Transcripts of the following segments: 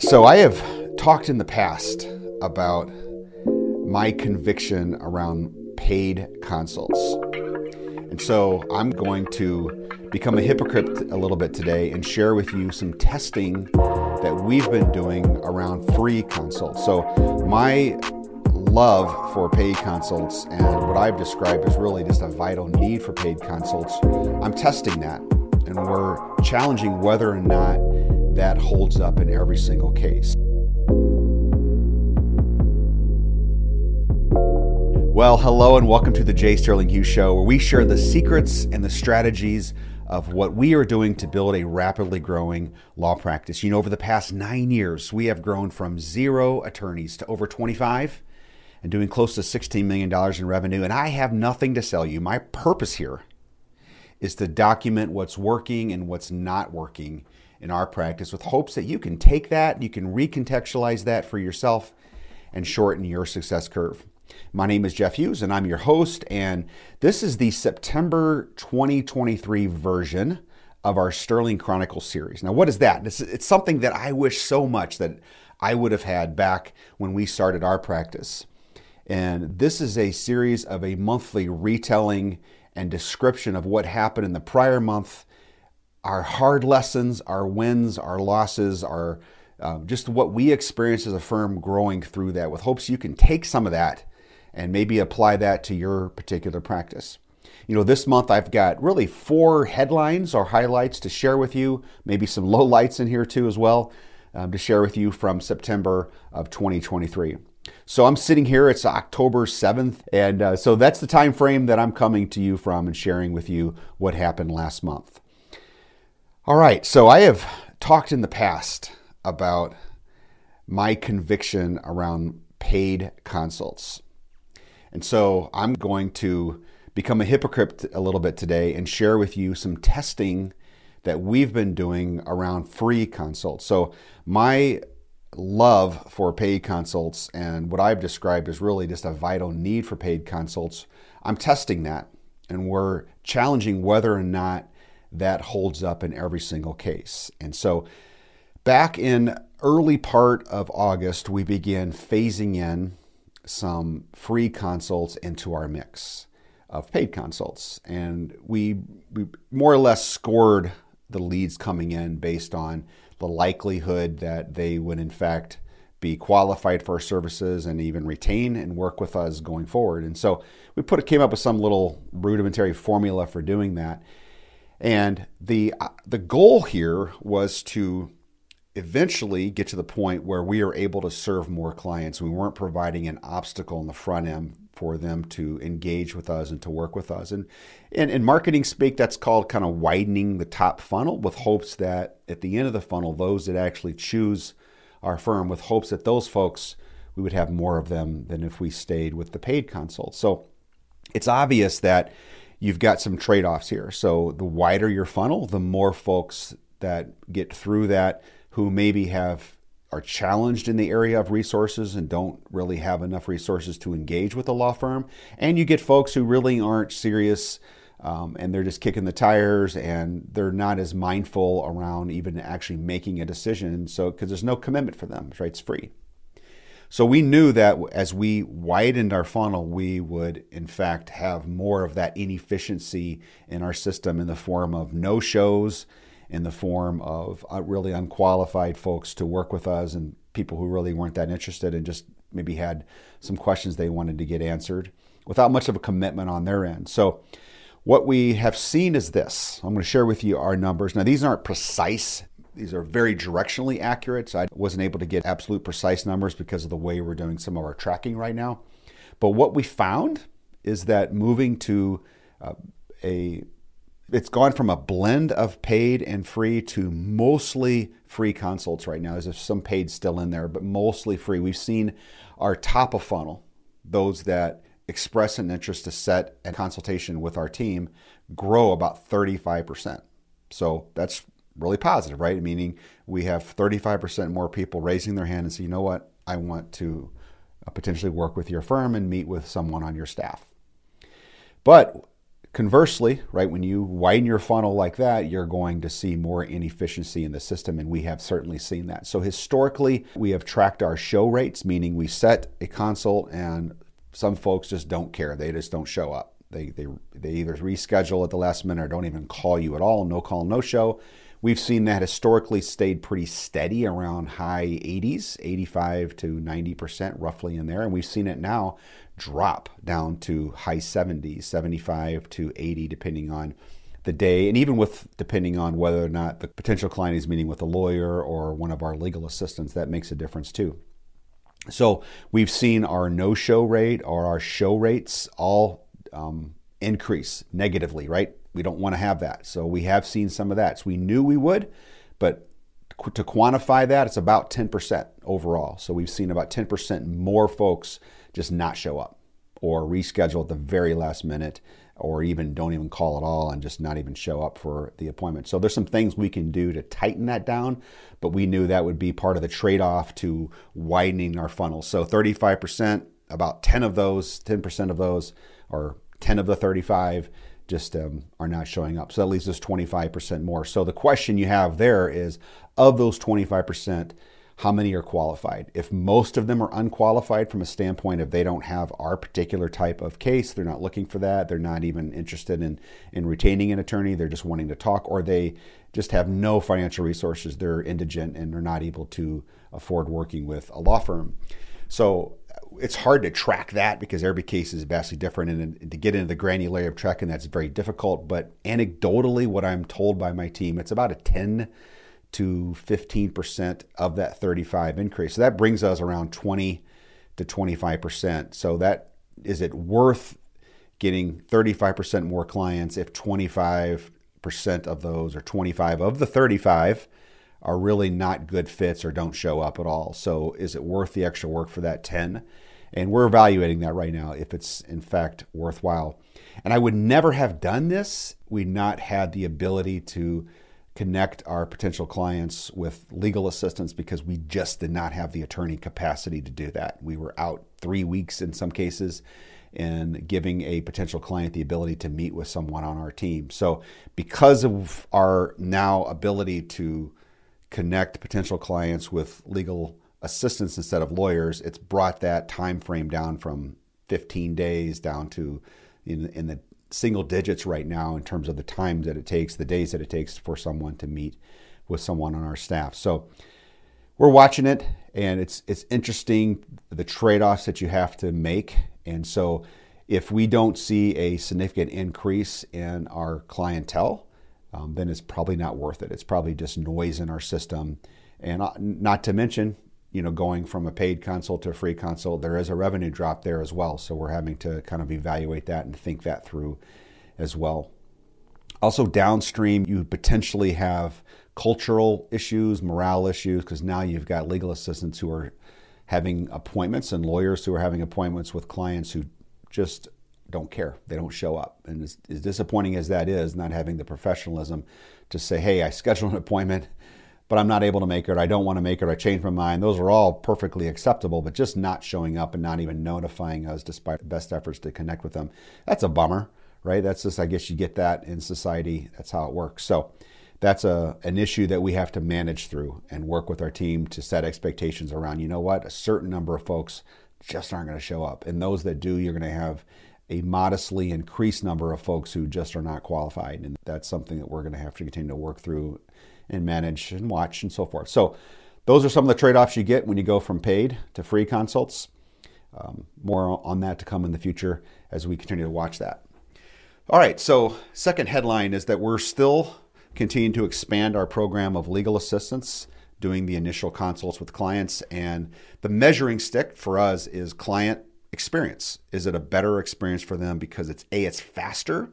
So, I have talked in the past about my conviction around paid consults. And so, I'm going to become a hypocrite a little bit today and share with you some testing that we've been doing around free consults. So, my love for paid consults and what I've described as really just a vital need for paid consults, I'm testing that. And we're challenging whether or not that holds up in every single case. Well, hello and welcome to the Jay Sterling Hughes Show, where we share the secrets and the strategies of what we are doing to build a rapidly growing law practice. You know, over the past nine years, we have grown from zero attorneys to over 25 and doing close to $16 million in revenue. And I have nothing to sell you. My purpose here is to document what's working and what's not working in our practice with hopes that you can take that, you can recontextualize that for yourself and shorten your success curve. My name is Jeff Hughes and I'm your host, and this is the September 2023 version of our Sterling Chronicle series. Now, what is that? It's, something that I wish so much that I would have had back when we started our practice. And this is a series of a monthly retelling and description of what happened in the prior month our hard lessons, our wins, our losses, our um, just what we experience as a firm growing through that with hopes you can take some of that and maybe apply that to your particular practice. You know, this month I've got really four headlines or highlights to share with you, maybe some low lights in here too as well um, to share with you from September of 2023. So I'm sitting here, it's October 7th, and uh, so that's the time frame that I'm coming to you from and sharing with you what happened last month. All right, so I have talked in the past about my conviction around paid consults. And so I'm going to become a hypocrite a little bit today and share with you some testing that we've been doing around free consults. So, my love for paid consults and what I've described as really just a vital need for paid consults, I'm testing that and we're challenging whether or not that holds up in every single case. And so back in early part of August, we began phasing in some free consults into our mix of paid consults. And we, we more or less scored the leads coming in based on the likelihood that they would, in fact, be qualified for our services and even retain and work with us going forward. And so we put came up with some little rudimentary formula for doing that. And the uh, the goal here was to eventually get to the point where we are able to serve more clients. We weren't providing an obstacle in the front end for them to engage with us and to work with us. And in marketing speak, that's called kind of widening the top funnel with hopes that at the end of the funnel, those that actually choose our firm, with hopes that those folks, we would have more of them than if we stayed with the paid consult. So it's obvious that you've got some trade offs here. So the wider your funnel, the more folks that get through that who maybe have are challenged in the area of resources and don't really have enough resources to engage with a law firm. And you get folks who really aren't serious um, and they're just kicking the tires and they're not as mindful around even actually making a decision. So, because there's no commitment for them, right? It's free. So we knew that as we widened our funnel, we would in fact have more of that inefficiency in our system in the form of no shows, in the form of uh, really unqualified folks to work with us and people who really weren't that interested and just maybe had some questions they wanted to get answered without much of a commitment on their end. So what we have seen is this. I'm going to share with you our numbers. Now, these aren't precise these are very directionally accurate. So I wasn't able to get absolute precise numbers because of the way we're doing some of our tracking right now. But what we found is that moving to uh, a it's gone from a blend of paid and free to mostly free consults right now. There's some paid still in there, but mostly free. We've seen our top of funnel, those that express an interest to set a consultation with our team, grow about 35%. So that's really positive, right? Meaning we have 35% more people raising their hand and say, you know what, I want to uh, potentially work with your firm and meet with someone on your staff. But conversely, right, when you widen your funnel like that, you're going to see more inefficiency in the system, and we have certainly seen that. So historically, we have tracked our show rates, meaning we set a consult, and some folks just don't care; they just don't show up. They they they either reschedule at the last minute or don't even call you at all. No call, no show. We've seen that historically stayed pretty steady around high 80s, 85 to 90%, roughly in there. And we've seen it now drop down to high 70s, 75 to 80, depending on the day, and even with depending on whether or not the potential client is meeting with a lawyer or one of our legal assistants, that makes a difference too. So we've seen our no show rate or our show rates all um, increase negatively, right? We don't want to have that. So we have seen some of that. So we knew we would, but to quantify that, it's about 10% overall. So we've seen about 10% more folks just not show up or reschedule at the very last minute or even don't even call at all and just not even show up for the appointment. So there's some things we can do to tighten that down, but we knew that would be part of the trade-off to widening our funnel. So 35%, about 10 of those, 10% of those, or 10 of the 35 just um, are not showing up. So that leaves us 25% more. So the question you have there is of those 25%, how many are qualified. If most of them are unqualified from a standpoint of they don't have our particular type of case, they're not looking for that, they're not even interested in, in retaining an attorney, they're just wanting to talk, or they just have no financial resources, they're indigent and they're not able to afford working with a law firm. So it's hard to track that because every case is vastly different. And to get into the granularity of tracking, that's very difficult. But anecdotally, what I'm told by my team, it's about a 10 to 15% of that 35 increase. So that brings us around 20 to 25%. So that is it worth getting 35% more clients if 25% of those or 25 of the 35 are really not good fits or don't show up at all. So is it worth the extra work for that 10? And we're evaluating that right now if it's in fact worthwhile. And I would never have done this. We not had the ability to connect our potential clients with legal assistance because we just did not have the attorney capacity to do that. We were out three weeks in some cases and giving a potential client the ability to meet with someone on our team. So, because of our now ability to connect potential clients with legal assistants instead of lawyers, it's brought that time frame down from 15 days down to in, in the single digits right now in terms of the time that it takes, the days that it takes for someone to meet with someone on our staff. So we're watching it, and it's it's interesting the trade-offs that you have to make. And so if we don't see a significant increase in our clientele, um, then it's probably not worth it. It's probably just noise in our system, and uh, not to mention you know, going from a paid consult to a free consult, there is a revenue drop there as well. So we're having to kind of evaluate that and think that through as well. Also, downstream, you potentially have cultural issues, morale issues, because now you've got legal assistants who are having appointments and lawyers who are having appointments with clients who just don't care. They don't show up. And as, as disappointing as that is, not having the professionalism to say, hey, I scheduled an appointment but I'm not able to make it, I don't want to make it, I changed my mind. Those are all perfectly acceptable, but just not showing up and not even notifying us despite best efforts to connect with them. That's a bummer, right? That's just, I guess you get that in society. That's how it works. So that's a, an issue that we have to manage through and work with our team to set expectations around. You know what? A certain number of folks just aren't going to show up. And those that do, you're going to have a modestly increased number of folks who just are not qualified. And that's something that we're going to have to continue to work through and manage and watch and so forth. So, those are some of the trade offs you get when you go from paid to free consults. Um, more on that to come in the future as we continue to watch that. All right, so second headline is that we're still continuing to expand our program of legal assistance, doing the initial consults with clients. And the measuring stick for us is client experience. Is it a better experience for them because it's A, it's faster,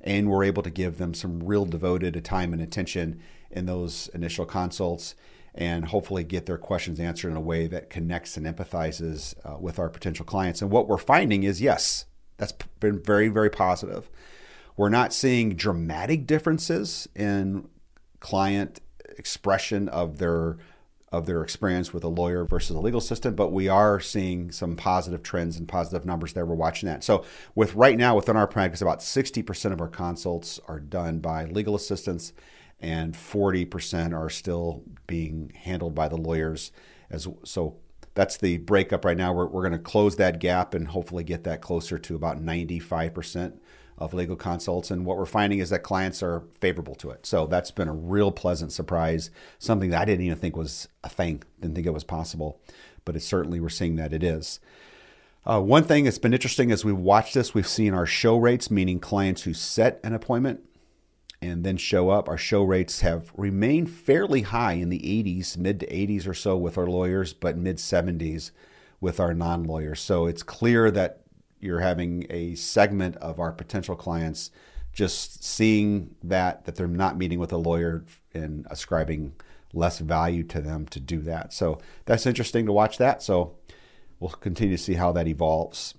and we're able to give them some real devoted time and attention in those initial consults and hopefully get their questions answered in a way that connects and empathizes uh, with our potential clients. And what we're finding is yes, that's been very, very positive. We're not seeing dramatic differences in client expression of their of their experience with a lawyer versus a legal assistant, but we are seeing some positive trends and positive numbers there. We're watching that. So, with right now within our practice, about 60% of our consults are done by legal assistants, and 40% are still being handled by the lawyers. As so, that's the breakup right now. We're, we're going to close that gap and hopefully get that closer to about 95% of legal consults. And what we're finding is that clients are favorable to it. So that's been a real pleasant surprise, something that I didn't even think was a thing, didn't think it was possible. But it's certainly, we're seeing that it is. Uh, one thing that's been interesting as we've watched this, we've seen our show rates, meaning clients who set an appointment and then show up. Our show rates have remained fairly high in the 80s, mid to 80s or so with our lawyers, but mid 70s with our non lawyers. So it's clear that you're having a segment of our potential clients just seeing that that they're not meeting with a lawyer and ascribing less value to them to do that. So that's interesting to watch that. So we'll continue to see how that evolves.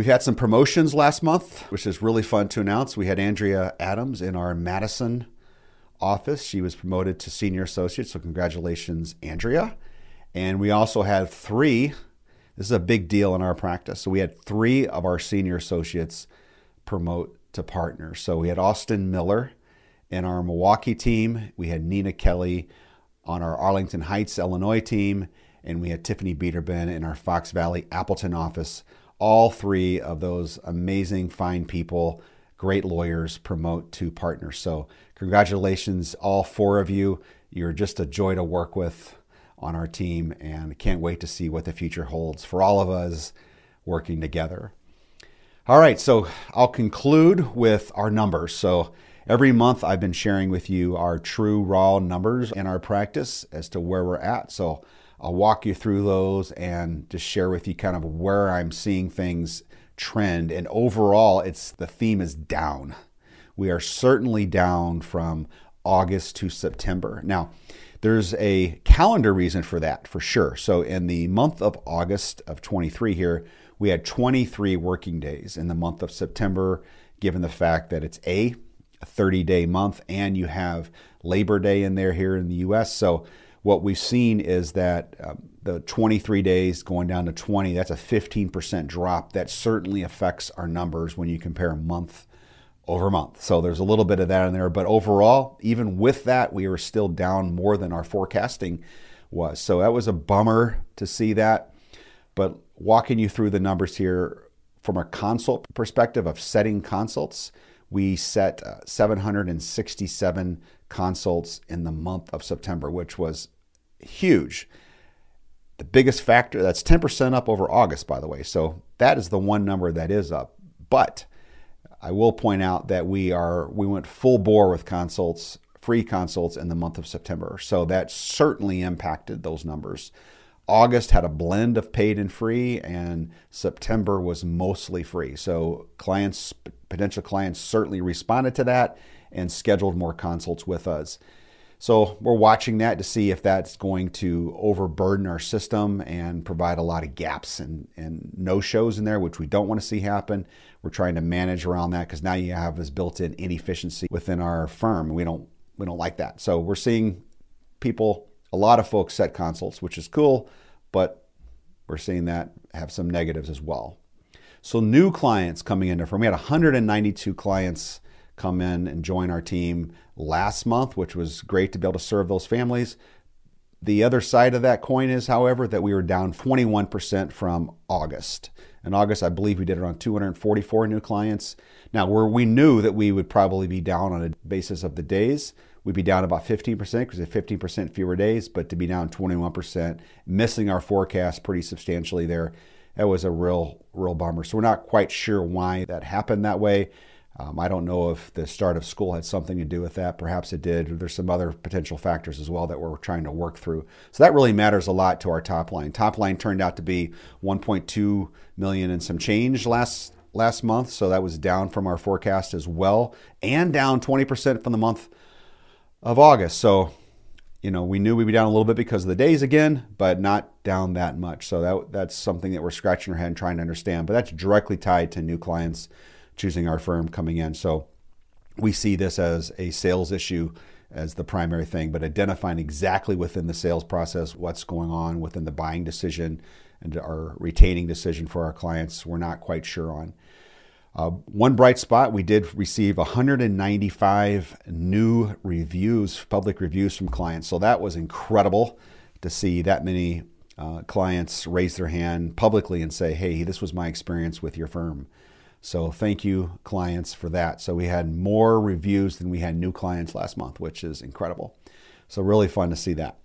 We've had some promotions last month, which is really fun to announce. We had Andrea Adams in our Madison office. She was promoted to senior associate, so congratulations, Andrea. And we also had three this is a big deal in our practice. So we had three of our senior associates promote to partner. So we had Austin Miller in our Milwaukee team, we had Nina Kelly on our Arlington Heights, Illinois team, and we had Tiffany Biederben in our Fox Valley Appleton office. All three of those amazing, fine people, great lawyers, promote to partners. So, congratulations, all four of you. You're just a joy to work with on our team and can't wait to see what the future holds for all of us working together. All right, so I'll conclude with our numbers. So every month I've been sharing with you our true raw numbers in our practice as to where we're at. So I'll walk you through those and just share with you kind of where I'm seeing things trend. And overall, it's the theme is down. We are certainly down from August to September. Now, there's a calendar reason for that, for sure. So in the month of August of 23 here, we had 23 working days. In the month of September, given the fact that it's a 30 day month and you have Labor Day in there here in the US. So what we've seen is that um, the 23 days going down to 20, that's a 15% drop. That certainly affects our numbers when you compare month over month. So there's a little bit of that in there. But overall, even with that, we were still down more than our forecasting was. So that was a bummer to see that. But walking you through the numbers here from a consult perspective of setting consults, we set uh, 767 consults in the month of September, which was huge. The biggest factor, that's 10% up over August, by the way. So that is the one number that is up. But I will point out that we are we went full bore with consults, free consults in the month of September. So that certainly impacted those numbers. August had a blend of paid and free, and September was mostly free. So clients, potential clients, certainly responded to that and scheduled more consults with us. So we're watching that to see if that's going to overburden our system and provide a lot of gaps and, and no shows in there, which we don't want to see happen. We're trying to manage around that because now you have this built-in inefficiency within our firm. We don't we don't like that. So we're seeing people, a lot of folks set consults, which is cool, but we're seeing that have some negatives as well. So new clients coming into firm. We had 192 clients come in and join our team last month, which was great to be able to serve those families. The other side of that coin is, however, that we were down 21% from August. In August, I believe we did around 244 new clients. Now, where we knew that we would probably be down on a basis of the days, we'd be down about 15% because of 15% fewer days, but to be down 21%, missing our forecast pretty substantially there, that was a real, real bummer. So we're not quite sure why that happened that way. Um, I don't know if the start of school had something to do with that. Perhaps it did. There's some other potential factors as well that we're trying to work through. So that really matters a lot to our top line. Top line turned out to be 1.2 million and some change last last month, so that was down from our forecast as well, and down 20% from the month of August. So, you know, we knew we'd be down a little bit because of the days again, but not down that much. So that that's something that we're scratching our head and trying to understand. But that's directly tied to new clients choosing our firm coming in. So we see this as a sales issue as the primary thing, but identifying exactly within the sales process what's going on within the buying decision and our retaining decision for our clients, we're not quite sure on. Uh, one bright spot, we did receive 195 new reviews, public reviews from clients. So that was incredible to see that many uh, clients raise their hand publicly and say, hey, this was my experience with your firm. So thank you, clients, for that. So we had more reviews than we had new clients last month, which is incredible. So really fun to see that.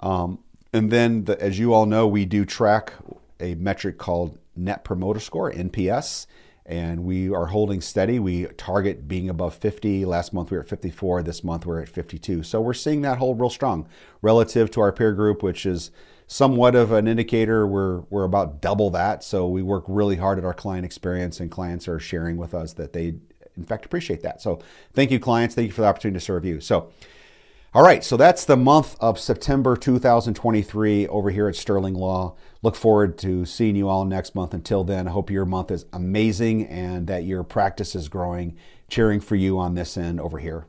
Um, and then, the, as you all know, we do track a metric called Net Promoter Score, NPS and we are holding steady. We target being above 50. Last month we were at 54. This month we're at 52. So we're seeing that hold real strong relative to our peer group, which is somewhat of an indicator. We're we're about double that. So we work really hard at our client experience, and clients are sharing with us that they, in fact, appreciate that. So thank you, clients. Thank you for the opportunity to serve you. So. All right, so that's the month of September 2023 over here at Sterling Law. Look forward to seeing you all next month. Until then, I hope your month is amazing and that your practice is growing. Cheering for you on this end over here.